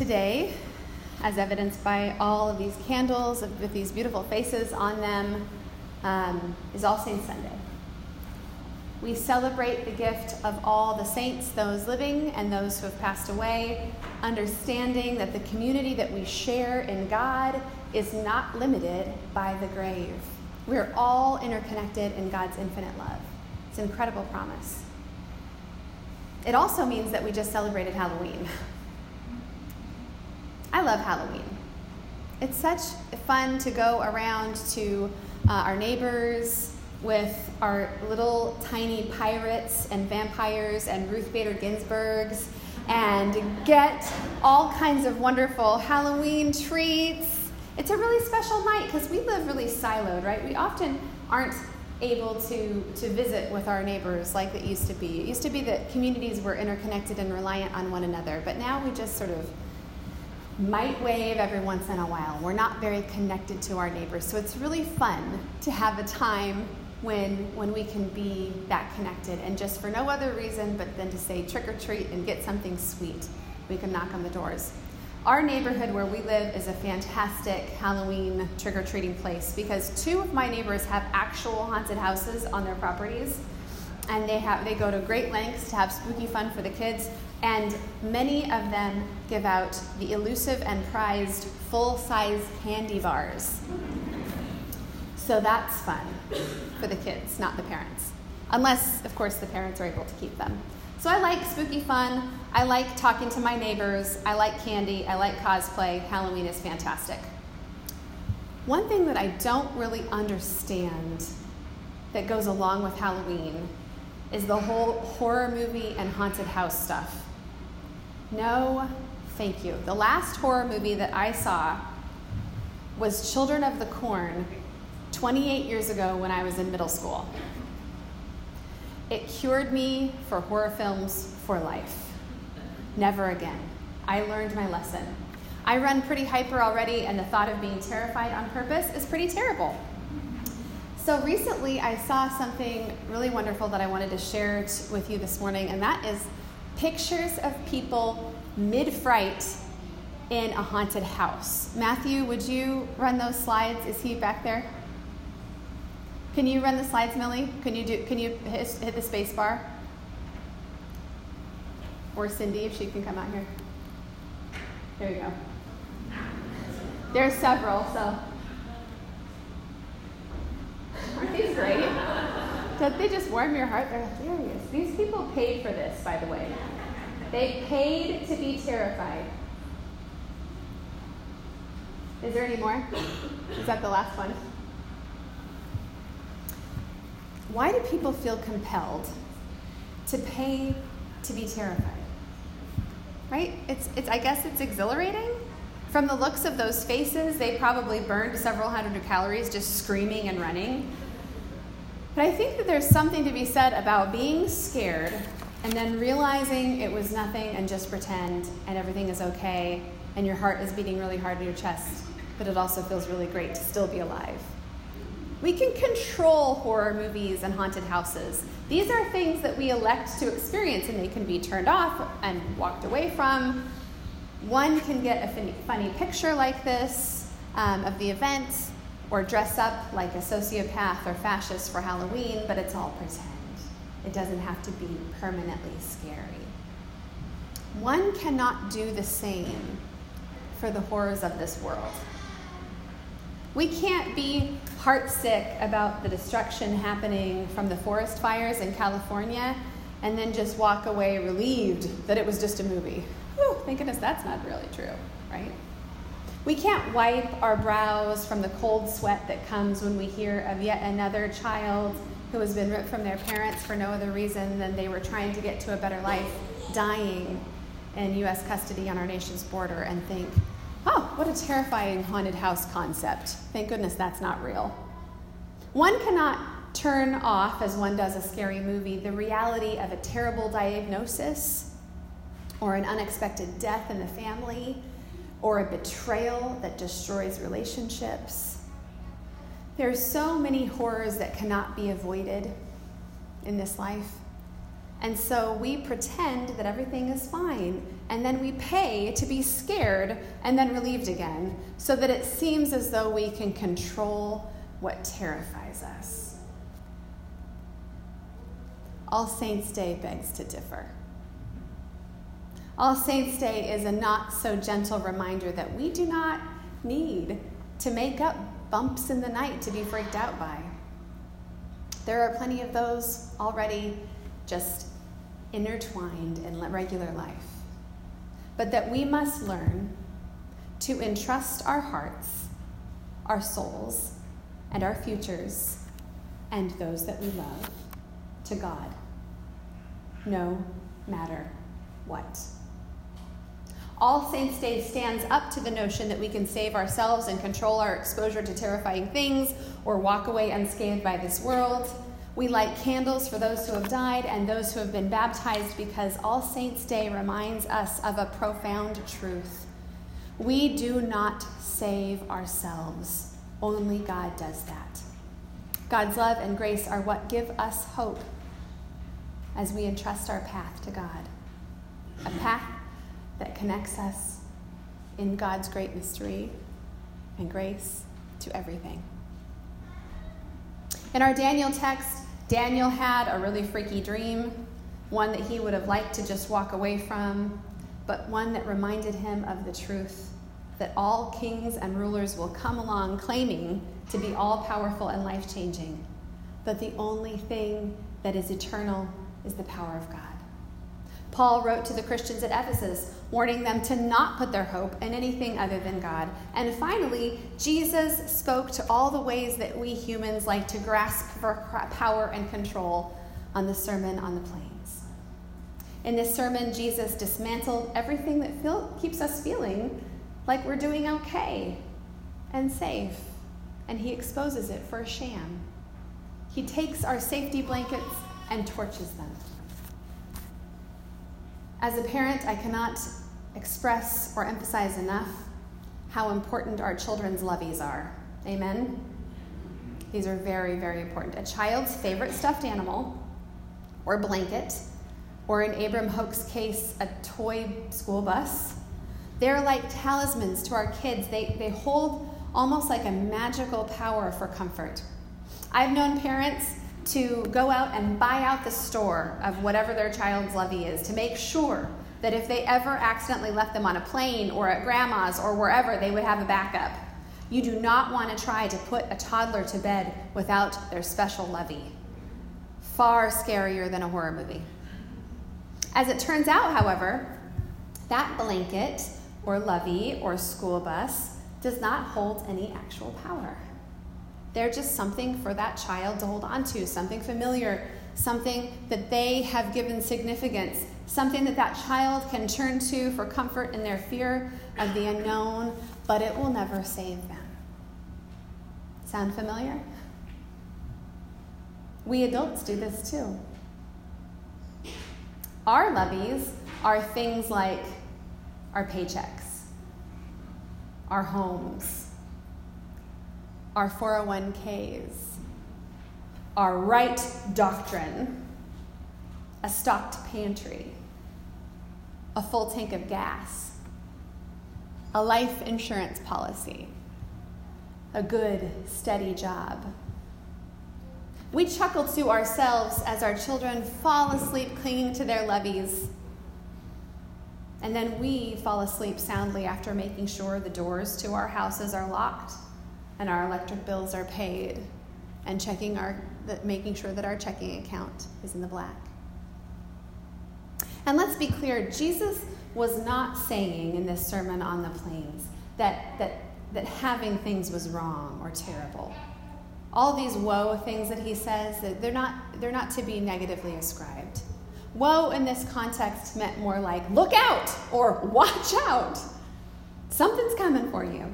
Today, as evidenced by all of these candles with these beautiful faces on them, um, is All Saints Sunday. We celebrate the gift of all the saints, those living and those who have passed away, understanding that the community that we share in God is not limited by the grave. We're all interconnected in God's infinite love. It's an incredible promise. It also means that we just celebrated Halloween. I love Halloween. It's such fun to go around to uh, our neighbors with our little tiny pirates and vampires and Ruth Bader Ginsburgs and get all kinds of wonderful Halloween treats. It's a really special night because we live really siloed, right? We often aren't able to, to visit with our neighbors like it used to be. It used to be that communities were interconnected and reliant on one another, but now we just sort of might wave every once in a while. We're not very connected to our neighbors. So it's really fun to have a time when, when we can be that connected and just for no other reason but then to say trick or treat and get something sweet. We can knock on the doors. Our neighborhood where we live is a fantastic Halloween trick or treating place because two of my neighbors have actual haunted houses on their properties and they have they go to great lengths to have spooky fun for the kids and many of them give out the elusive and prized full-size candy bars. So that's fun for the kids, not the parents. Unless, of course, the parents are able to keep them. So I like spooky fun. I like talking to my neighbors. I like candy. I like cosplay. Halloween is fantastic. One thing that I don't really understand that goes along with Halloween is the whole horror movie and haunted house stuff. No, thank you. The last horror movie that I saw was Children of the Corn 28 years ago when I was in middle school. It cured me for horror films for life. Never again. I learned my lesson. I run pretty hyper already, and the thought of being terrified on purpose is pretty terrible. So, recently I saw something really wonderful that I wanted to share t- with you this morning, and that is pictures of people mid fright in a haunted house. Matthew, would you run those slides? Is he back there? Can you run the slides, Millie? Can you do? Can you hit, hit the space bar? Or Cindy, if she can come out here. There you go. There's several, so. Aren't these great? Don't they just warm your heart? They're hilarious. These people paid for this, by the way. They paid to be terrified. Is there any more? Is that the last one? Why do people feel compelled to pay to be terrified? Right? It's, it's, I guess it's exhilarating. From the looks of those faces, they probably burned several hundred calories just screaming and running. But I think that there's something to be said about being scared and then realizing it was nothing and just pretend and everything is okay and your heart is beating really hard in your chest, but it also feels really great to still be alive. We can control horror movies and haunted houses. These are things that we elect to experience, and they can be turned off and walked away from. One can get a funny picture like this um, of the event, or dress up like a sociopath or fascist for Halloween, but it's all pretend. It doesn't have to be permanently scary. One cannot do the same for the horrors of this world. We can't be heartsick about the destruction happening from the forest fires in California and then just walk away relieved that it was just a movie. Whew, thank goodness that's not really true, right? We can't wipe our brows from the cold sweat that comes when we hear of yet another child who has been ripped from their parents for no other reason than they were trying to get to a better life, dying in U.S. custody on our nation's border, and think, oh, what a terrifying haunted house concept. Thank goodness that's not real. One cannot turn off, as one does a scary movie, the reality of a terrible diagnosis or an unexpected death in the family or a betrayal that destroys relationships there are so many horrors that cannot be avoided in this life. And so we pretend that everything is fine, and then we pay to be scared and then relieved again, so that it seems as though we can control what terrifies us. All Saints' Day begs to differ. All Saints' Day is a not so gentle reminder that we do not need to make up bumps in the night to be freaked out by. There are plenty of those already just intertwined in regular life. But that we must learn to entrust our hearts, our souls, and our futures, and those that we love to God, no matter what. All Saints' Day stands up to the notion that we can save ourselves and control our exposure to terrifying things or walk away unscathed by this world. We light candles for those who have died and those who have been baptized because All Saints' Day reminds us of a profound truth. We do not save ourselves, only God does that. God's love and grace are what give us hope as we entrust our path to God. A path that connects us in God's great mystery and grace to everything. In our Daniel text, Daniel had a really freaky dream, one that he would have liked to just walk away from, but one that reminded him of the truth that all kings and rulers will come along claiming to be all powerful and life changing, but the only thing that is eternal is the power of God. Paul wrote to the Christians at Ephesus, warning them to not put their hope in anything other than God. And finally, Jesus spoke to all the ways that we humans like to grasp for power and control on the Sermon on the Plains. In this sermon, Jesus dismantled everything that feel, keeps us feeling like we're doing okay and safe, and he exposes it for a sham. He takes our safety blankets and torches them. As a parent, I cannot express or emphasize enough how important our children's loveys are. Amen? These are very, very important. A child's favorite stuffed animal or blanket, or in Abram Hoke's case, a toy school bus, they're like talismans to our kids. They, they hold almost like a magical power for comfort. I've known parents to go out and buy out the store of whatever their child's lovey is to make sure that if they ever accidentally left them on a plane or at grandma's or wherever, they would have a backup. You do not want to try to put a toddler to bed without their special lovey. Far scarier than a horror movie. As it turns out, however, that blanket or lovey or school bus does not hold any actual power. They're just something for that child to hold on to, something familiar, something that they have given significance, something that that child can turn to for comfort in their fear of the unknown, but it will never save them. Sound familiar? We adults do this too. Our loveys are things like our paychecks, our homes, our 401ks, our right doctrine, a stocked pantry, a full tank of gas, a life insurance policy, a good, steady job. We chuckle to ourselves as our children fall asleep clinging to their loveys. And then we fall asleep soundly after making sure the doors to our houses are locked and our electric bills are paid and checking our making sure that our checking account is in the black. And let's be clear, Jesus was not saying in this sermon on the plains that, that, that having things was wrong or terrible. All these woe things that he says, they're not, they're not to be negatively ascribed. Woe in this context meant more like, look out or watch out. Something's coming for you.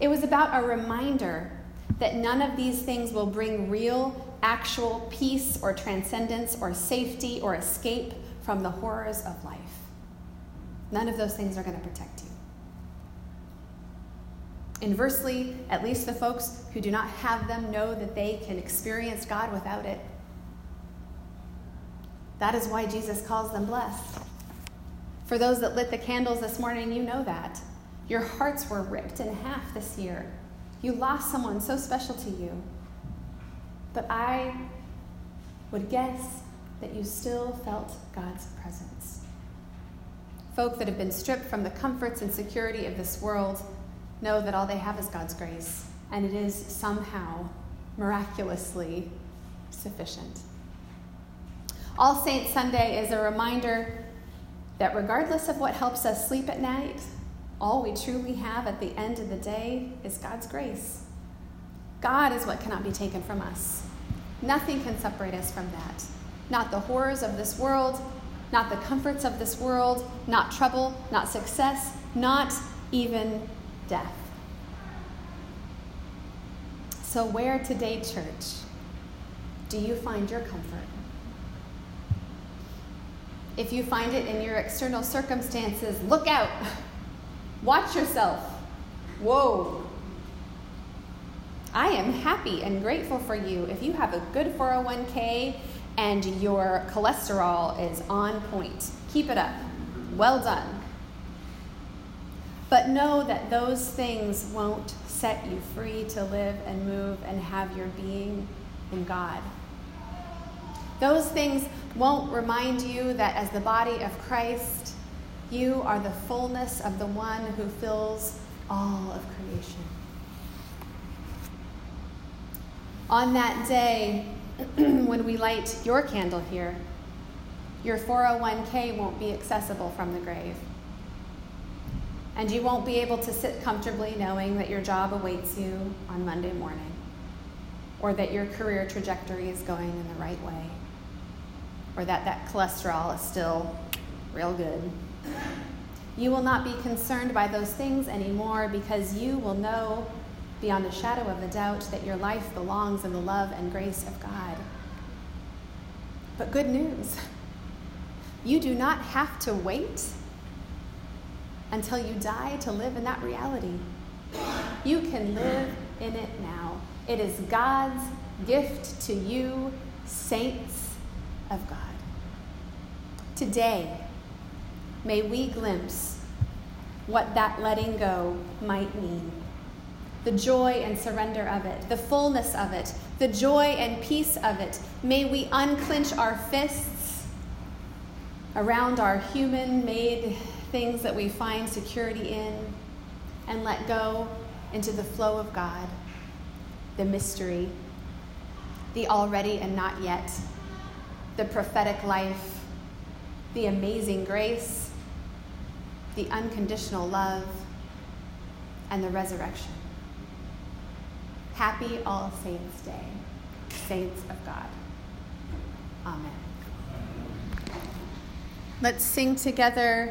It was about a reminder that none of these things will bring real, actual peace or transcendence or safety or escape from the horrors of life. None of those things are going to protect you. Inversely, at least the folks who do not have them know that they can experience God without it. That is why Jesus calls them blessed. For those that lit the candles this morning, you know that. Your hearts were ripped in half this year. You lost someone so special to you. But I would guess that you still felt God's presence. Folk that have been stripped from the comforts and security of this world know that all they have is God's grace, and it is somehow, miraculously, sufficient. All Saints Sunday is a reminder that regardless of what helps us sleep at night, all we truly have at the end of the day is God's grace. God is what cannot be taken from us. Nothing can separate us from that. Not the horrors of this world, not the comforts of this world, not trouble, not success, not even death. So, where today, church, do you find your comfort? If you find it in your external circumstances, look out. Watch yourself. Whoa. I am happy and grateful for you if you have a good 401k and your cholesterol is on point. Keep it up. Well done. But know that those things won't set you free to live and move and have your being in God. Those things won't remind you that as the body of Christ, you are the fullness of the one who fills all of creation. On that day, when we light your candle here, your 401k won't be accessible from the grave. And you won't be able to sit comfortably knowing that your job awaits you on Monday morning or that your career trajectory is going in the right way or that that cholesterol is still real good. You will not be concerned by those things anymore because you will know beyond a shadow of a doubt that your life belongs in the love and grace of God. But good news you do not have to wait until you die to live in that reality. You can live in it now. It is God's gift to you, saints of God. Today, may we glimpse what that letting go might mean the joy and surrender of it, the fullness of it, the joy and peace of it. May we unclench our fists around our human made things that we find security in and let go into the flow of God, the mystery, the already and not yet, the prophetic life, the amazing grace, the unconditional love, and the resurrection. Happy All Saints' Day, saints of God. Amen. Let's sing together